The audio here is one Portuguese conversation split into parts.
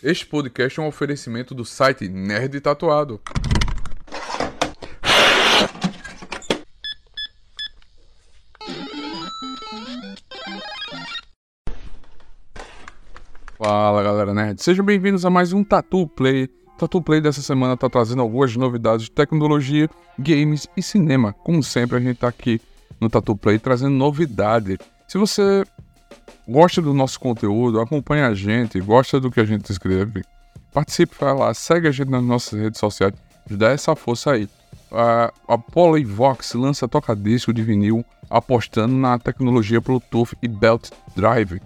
Este podcast é um oferecimento do site Nerd Tatuado. Fala galera nerd, sejam bem-vindos a mais um Tatu Play. Tatu Play dessa semana está trazendo algumas novidades de tecnologia, games e cinema. Como sempre, a gente está aqui no Tatu Play trazendo novidade. Se você gosta do nosso conteúdo, acompanha a gente, gosta do que a gente escreve, participe, vai lá, segue a gente nas nossas redes sociais, dá essa força aí. A, a Polyvox lança toca-disco de vinil apostando na tecnologia Bluetooth e Belt Drive.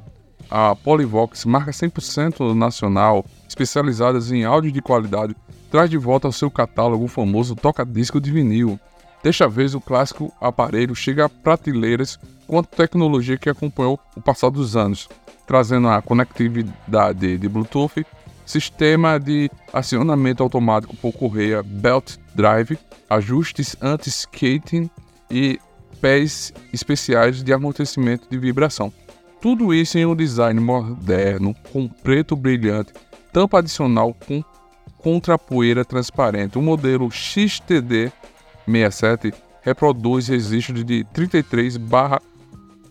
A Polyvox, marca 100% nacional, especializadas em áudio de qualidade, traz de volta ao seu catálogo o famoso toca-disco de vinil. Desta vez, o clássico aparelho chega a prateleiras quanto tecnologia que acompanhou o passar dos anos, trazendo a conectividade de Bluetooth, sistema de acionamento automático por correia Belt Drive, ajustes anti-skating e pés especiais de amortecimento de vibração. Tudo isso em um design moderno, com preto brilhante, tampa adicional com contra-poeira transparente. O modelo XTD67 reproduz registro de 33 barra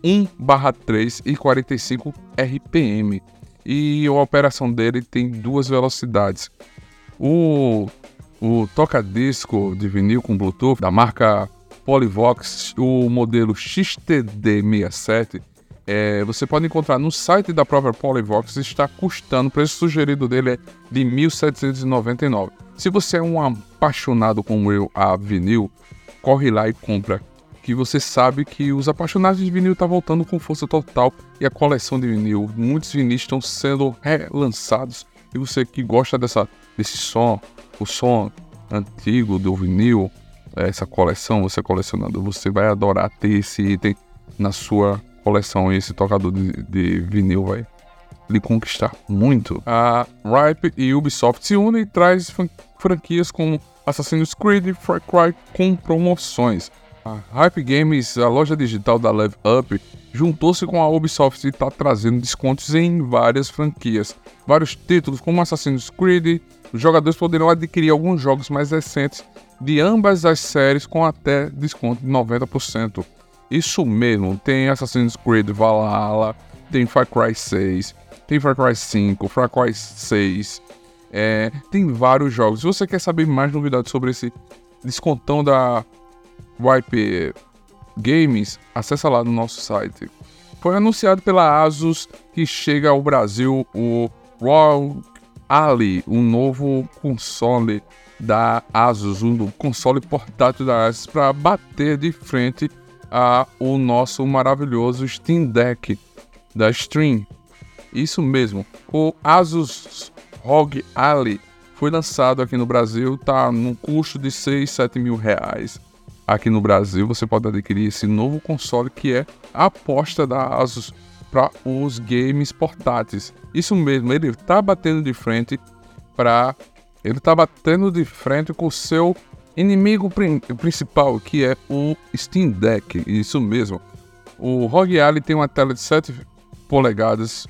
1/3 e 45 RPM. E a operação dele tem duas velocidades. O, o toca-disco de vinil com Bluetooth da marca Polyvox, o modelo XTD67, é, você pode encontrar no site da própria Polyvox, está custando, o preço sugerido dele é de 1.799. Se você é um apaixonado como eu a vinil, corre lá e compra que você sabe que os apaixonados de vinil estão tá voltando com força total e a coleção de vinil, muitos vinis estão sendo relançados e você que gosta dessa, desse som, o som antigo do vinil, essa coleção, você colecionando, você vai adorar ter esse item na sua coleção e esse tocador de, de vinil vai lhe conquistar muito. A Ripe e Ubisoft se unem e traz franquias como Assassin's Creed e Far Cry com promoções. A Hype Games, a loja digital da Level Up, juntou-se com a Ubisoft e está trazendo descontos em várias franquias. Vários títulos, como Assassin's Creed, os jogadores poderão adquirir alguns jogos mais recentes de ambas as séries com até desconto de 90%. Isso mesmo, tem Assassin's Creed Valhalla, tem Far Cry 6, tem Far Cry 5, Far Cry 6, é, tem vários jogos. Se você quer saber mais novidades sobre esse descontão da Wipe Games, acessa lá no nosso site. Foi anunciado pela Asus que chega ao Brasil o ROG Ali, um novo console da Asus, um console portátil da Asus para bater de frente a o nosso maravilhoso Steam Deck da Stream. Isso mesmo, o Asus ROG Ali foi lançado aqui no Brasil, tá num custo de 6, 7 mil reais aqui no Brasil, você pode adquirir esse novo console que é a aposta da Asus para os games portáteis. Isso mesmo, ele está batendo de frente para ele está batendo de frente com o seu inimigo principal, que é o Steam Deck. Isso mesmo. O ROG Ally tem uma tela de 7 polegadas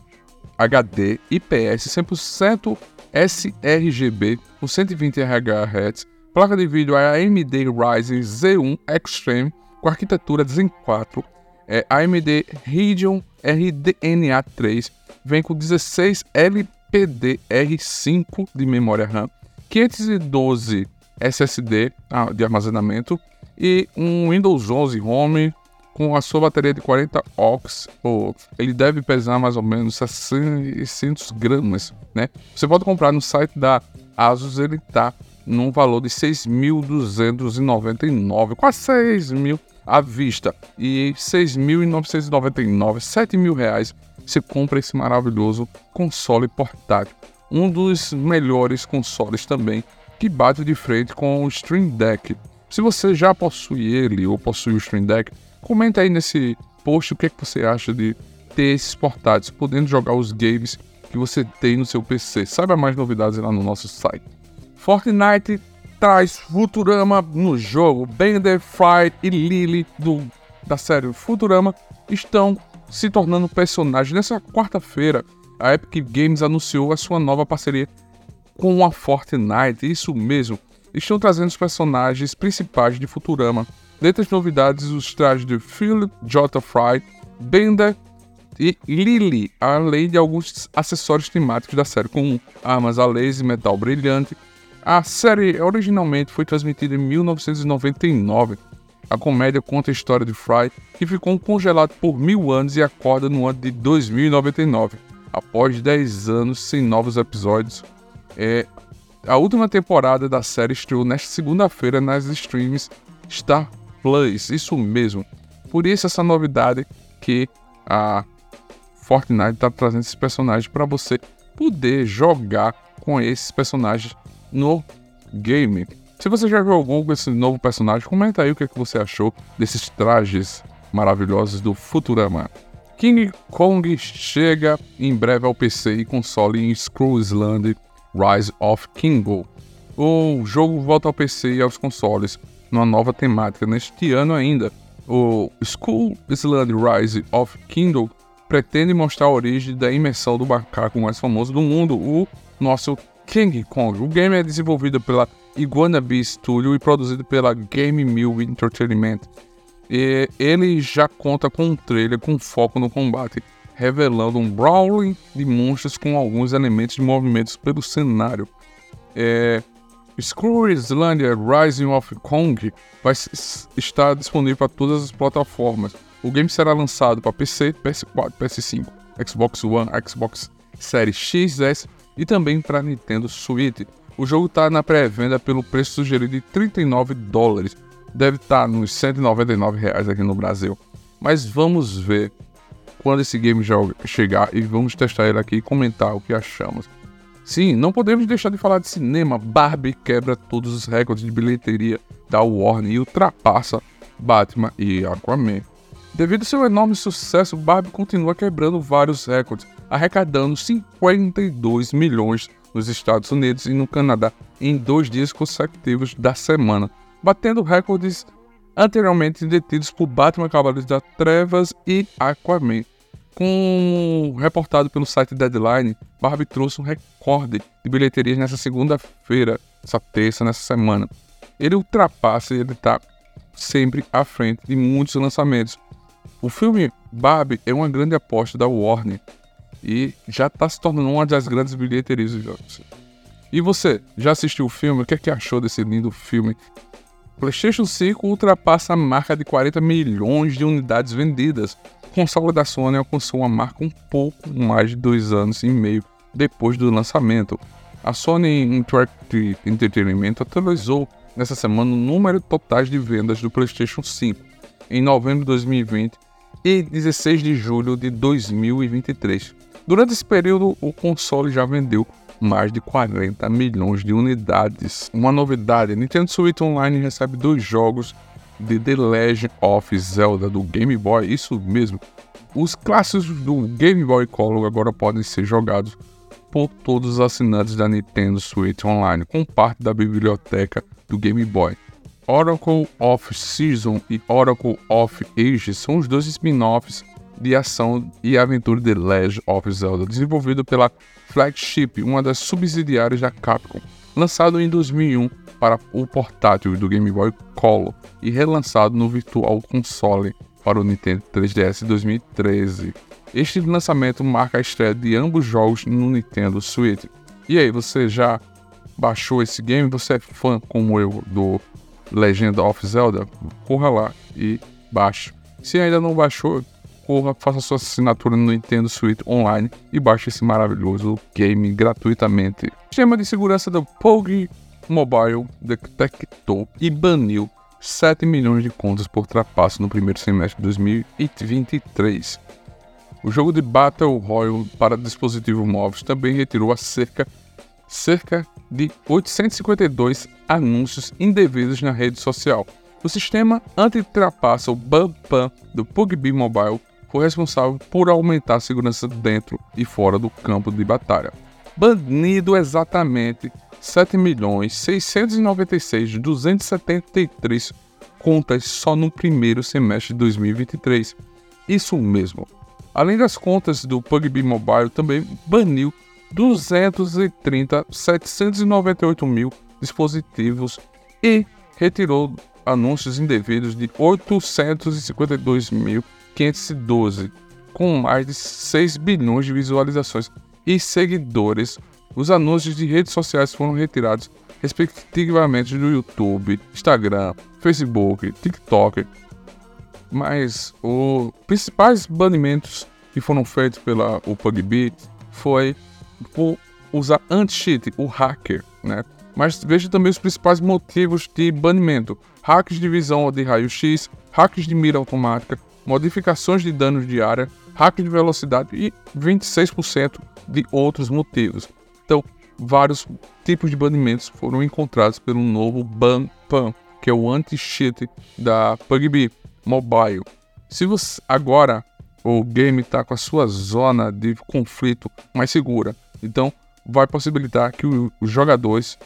HD IPS 100% sRGB com 120 Hz Placa de vídeo é AMD Ryzen Z1 Extreme com arquitetura Zen 4. É AMD Radeon RDNA 3. Vem com 16 LPDR5 de memória RAM, 512 SSD ah, de armazenamento e um Windows 11 Home com a sua bateria de 40 OX. Ele deve pesar mais ou menos 600 gramas, né? Você pode comprar no site da Asus, ele tá num valor de 6.299, quase 6 mil à vista. E 6.999, 7 mil reais, você compra esse maravilhoso console portátil. Um dos melhores consoles também, que bate de frente com o Stream Deck. Se você já possui ele ou possui o Stream Deck, comenta aí nesse post o que, é que você acha de ter esses portáteis, podendo jogar os games que você tem no seu PC. Saiba mais novidades lá no nosso site. Fortnite traz Futurama no jogo. Bender, Fry e Lily do, da série Futurama estão se tornando personagens. Nessa quarta-feira, a Epic Games anunciou a sua nova parceria com a Fortnite. Isso mesmo, estão trazendo os personagens principais de Futurama. Dentre as novidades, os trajes de Philip J. Fry, Bender e Lily, além de alguns acessórios temáticos da série, como armas a laser e metal brilhante. A série originalmente foi transmitida em 1999. A comédia conta a história de Fry, que ficou congelado por mil anos e acorda no ano de 2099, após 10 anos sem novos episódios. É, a última temporada da série estreou nesta segunda-feira nas streams Star Plus, isso mesmo. Por isso essa novidade que a Fortnite está trazendo esses personagens para você poder jogar com esses personagens no game. Se você já jogou com esse novo personagem, comenta aí o que, é que você achou desses trajes maravilhosos do Futurama. King Kong chega em breve ao PC e console em Screw Island Rise of Kingo. O jogo volta ao PC e aos consoles numa nova temática neste ano ainda. O Skull Island Rise of Kindle pretende mostrar a origem da imersão do macaco mais famoso do mundo, o nosso King Kong. O game é desenvolvido pela Iguana Bee Studio e produzido pela Game Mill Entertainment. E ele já conta com um trailer com foco no combate, revelando um brawling de monstros com alguns elementos de movimentos pelo cenário. É, Screw Islandia Rising of Kong vai estar disponível para todas as plataformas o game será lançado para PC, PS4, PS5, Xbox One, Xbox Series X, S e também para Nintendo Switch. O jogo está na pré-venda pelo preço sugerido de 39 dólares. Deve estar tá nos 199 reais aqui no Brasil. Mas vamos ver quando esse game chegar e vamos testar ele aqui e comentar o que achamos. Sim, não podemos deixar de falar de cinema. Barbie quebra todos os recordes de bilheteria da Warner e ultrapassa Batman e Aquaman. Devido ao seu enorme sucesso, Barbie continua quebrando vários recordes, arrecadando 52 milhões nos Estados Unidos e no Canadá em dois dias consecutivos da semana, batendo recordes anteriormente detidos por Batman Cavaleiros das Trevas e Aquaman. Com reportado pelo site Deadline, Barbie trouxe um recorde de bilheterias nessa segunda-feira, essa terça, nessa semana. Ele ultrapassa e ele está sempre à frente de muitos lançamentos, o filme Barbie é uma grande aposta da Warner e já está se tornando uma das grandes bilheterias jogos. E você, já assistiu o filme? O que, é que achou desse lindo filme? PlayStation 5 ultrapassa a marca de 40 milhões de unidades vendidas. O console da Sony alcançou uma marca um pouco mais de dois anos e meio depois do lançamento. A Sony Interactive Entertainment atualizou nessa semana o número total de vendas do PlayStation 5 em novembro de 2020 e 16 de julho de 2023. Durante esse período, o console já vendeu mais de 40 milhões de unidades. Uma novidade: Nintendo Switch Online recebe dois jogos de The Legend of Zelda do Game Boy. Isso mesmo. Os clássicos do Game Boy Color agora podem ser jogados por todos os assinantes da Nintendo Switch Online, com parte da biblioteca do Game Boy. Oracle of Season e Oracle of Ages são os dois spin-offs de ação e aventura de Legend of Zelda, desenvolvido pela Flagship, uma das subsidiárias da Capcom, lançado em 2001 para o portátil do Game Boy Color e relançado no Virtual Console para o Nintendo 3DS em 2013. Este lançamento marca a estreia de ambos jogos no Nintendo Switch. E aí, você já baixou esse game? Você é fã como eu do Legend of Zelda, corra lá e baixe. Se ainda não baixou, corra, faça sua assinatura no Nintendo Switch Online e baixe esse maravilhoso game gratuitamente. Sistema de segurança do PUBG Mobile detectou e baniu 7 milhões de contas por trapaço no primeiro semestre de 2023. O jogo de Battle Royale para dispositivos móveis também retirou a cerca cerca de 852 anúncios indevidos na rede social. O sistema anti-trapaça, o BAMPAN do PUBG Mobile, foi responsável por aumentar a segurança dentro e fora do campo de batalha. Banido exatamente 7.696.273 contas só no primeiro semestre de 2023. Isso mesmo, Além das contas do PUBG Mobile, também baniu 230 798 mil dispositivos e retirou anúncios indevidos de 852.512, com mais de 6 bilhões de visualizações e seguidores. Os anúncios de redes sociais foram retirados, respectivamente, do YouTube, Instagram, Facebook, TikTok. Mas os principais banimentos que foram feitos pela PUBG foi por usar anti-cheat, o hacker, né? Mas veja também os principais motivos de banimento: hacks de visão de raio-x, hacks de mira automática, modificações de danos de área, hack de velocidade e 26% de outros motivos. Então, vários tipos de banimentos foram encontrados pelo novo Ban Pan, que é o anti-cheat da PUBG Mobile. Se você agora o game está com a sua zona de conflito mais segura, então vai possibilitar que os jogadores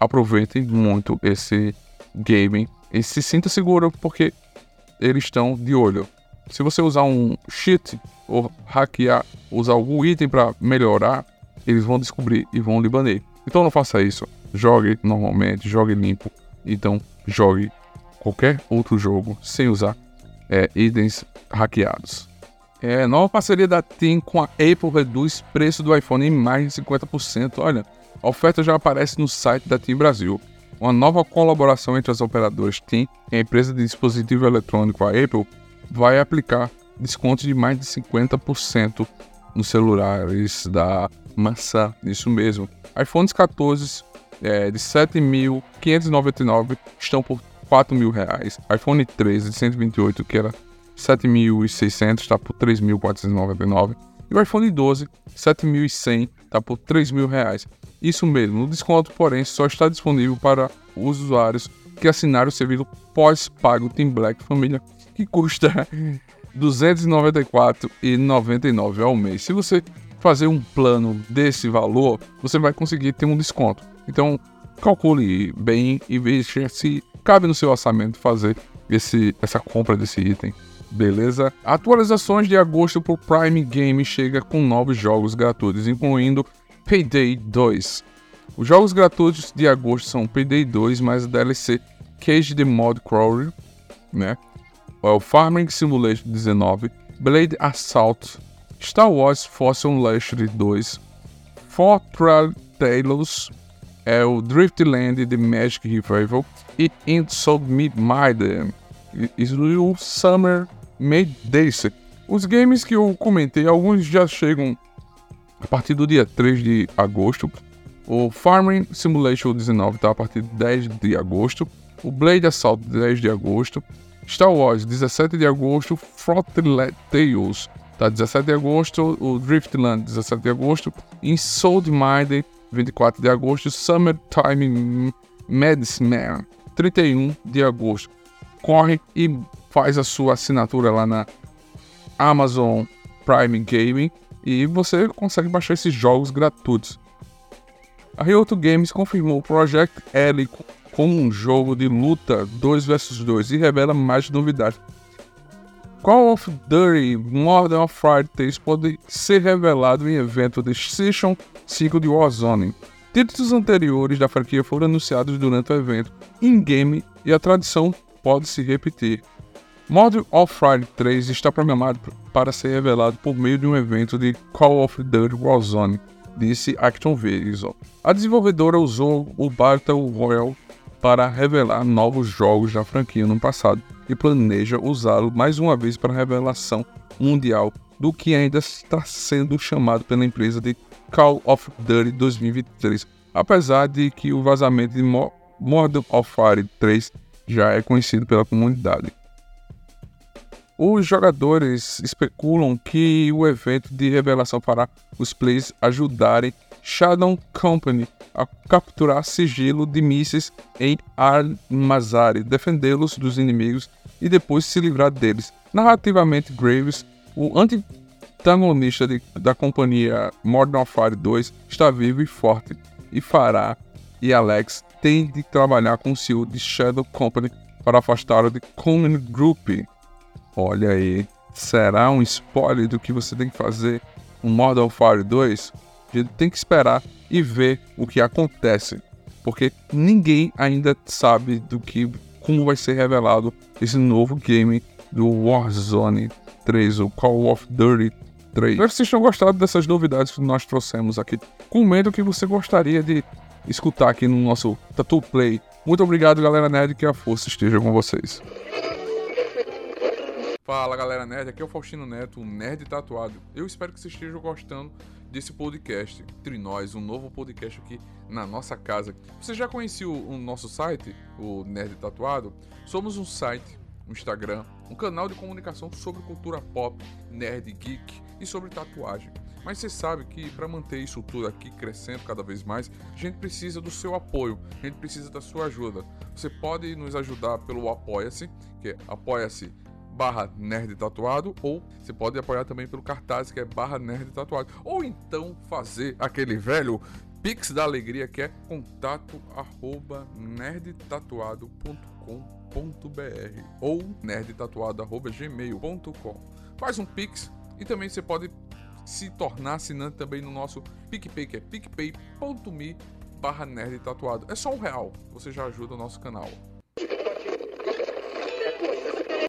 aproveitem muito esse game e se sinta seguro porque eles estão de olho. Se você usar um cheat ou hackear, usar algum item para melhorar, eles vão descobrir e vão lhe banir. Então não faça isso. Jogue normalmente, jogue limpo. Então jogue qualquer outro jogo sem usar é, itens hackeados. É, nova parceria da TIM com a Apple reduz preço do iPhone em mais de 50%. Olha, a oferta já aparece no site da TIM Brasil. Uma nova colaboração entre as operadoras TIM e a empresa de dispositivo eletrônico, a Apple, vai aplicar descontos de mais de 50% nos celulares da maçã. Isso mesmo. iPhones 14 é, de 7.599 estão por 4 mil reais. iPhone 13 de 128, que era 7.600, está por 3.499. E o iPhone 12, 7.100, está por 3 mil reais. Isso mesmo, o desconto, porém, só está disponível para os usuários que assinaram o serviço pós-pago Team Black Família, que custa R$ 294,99 ao mês. Se você fazer um plano desse valor, você vai conseguir ter um desconto. Então, calcule bem e veja se cabe no seu orçamento fazer esse, essa compra desse item. Beleza? Atualizações de agosto para o Prime Game chega com novos jogos gratuitos, incluindo Payday 2. Os jogos gratuitos de agosto são Payday 2 mais a DLC Cage the Mod Crawler, né? O Farming Simulator 19, Blade Assault, Star Wars Fossil Unleashed 2, Fortran Tales, é o Driftland The Magic Revival e Inside Midnight. Isso do Summer Made Days. Os games que eu comentei, alguns já chegam a partir do dia 3 de agosto. O Farming Simulation 19 está a partir de 10 de agosto. O Blade Assault 10 de agosto. Star Wars 17 de agosto. Frotlet Tales tá 17 de agosto. O Driftland 17 de agosto. In Soul Mind 24 de agosto. Summertime Medicine Man 31 de agosto. Corre e faz a sua assinatura lá na Amazon Prime Gaming e você consegue baixar esses jogos gratuitos. A Ryoto Games confirmou o Project L como um jogo de luta 2 vs 2 e revela mais novidades. Call of Duty Modern Warfare 3 pode ser revelado em evento de Season 5 de Warzone. Títulos anteriores da franquia foram anunciados durante o evento in-game e a tradição pode se repetir. Modern Warfare 3 está programado para ser revelado por meio de um evento de Call of Duty Warzone, disse Activision. A desenvolvedora usou o Battle Royale para revelar novos jogos da franquia no passado e planeja usá-lo mais uma vez para a revelação mundial do que ainda está sendo chamado pela empresa de Call of Duty 2023, apesar de que o vazamento de Modern Warfare 3 já é conhecido pela comunidade. Os jogadores especulam que o evento de revelação fará os players ajudarem Shadow Company a capturar sigilo de mísseis em Al-Mazari, defendê-los dos inimigos e depois se livrar deles. Narrativamente, Graves, o antagonista da companhia Modern Warfare 2, está vivo e forte e fará e Alex tem de trabalhar com o CEO de Shadow Company para afastá-lo de Common Group Olha aí, será um spoiler do que você tem que fazer no Modern Warfare 2? A gente tem que esperar e ver o que acontece, porque ninguém ainda sabe do que como vai ser revelado esse novo game do Warzone 3, o Call of Duty 3. Espero que vocês tenham gostado dessas novidades que nós trouxemos aqui. Comenta o que você gostaria de escutar aqui no nosso Tattoo Play. Muito obrigado, galera nerd, que a força esteja com vocês. Fala galera nerd, aqui é o Faustino Neto, o Nerd Tatuado. Eu espero que vocês estejam gostando desse podcast entre nós, um novo podcast aqui na nossa casa. Você já conhecia o, nosso site, o Nerd Tatuado? Somos um site, um Instagram, um canal de comunicação sobre cultura pop, nerd, geek e sobre tatuagem. Mas você sabe que para manter isso tudo aqui crescendo cada vez mais, a gente precisa do seu apoio, a gente precisa da sua ajuda. Você pode nos ajudar pelo Apoia-se, que é apoia-se barra nerd tatuado, ou você pode apoiar também pelo cartaz que é barra nerd tatuado, ou então fazer aquele velho Pix da Alegria que é contato arroba nerdtatuado.com.br ou nerdtatuado.gmail.com Faz um Pix e também você pode se tornar assinante também no nosso PicPay, que é picpay.me barra nerd tatuado. É só um real, você já ajuda o nosso canal.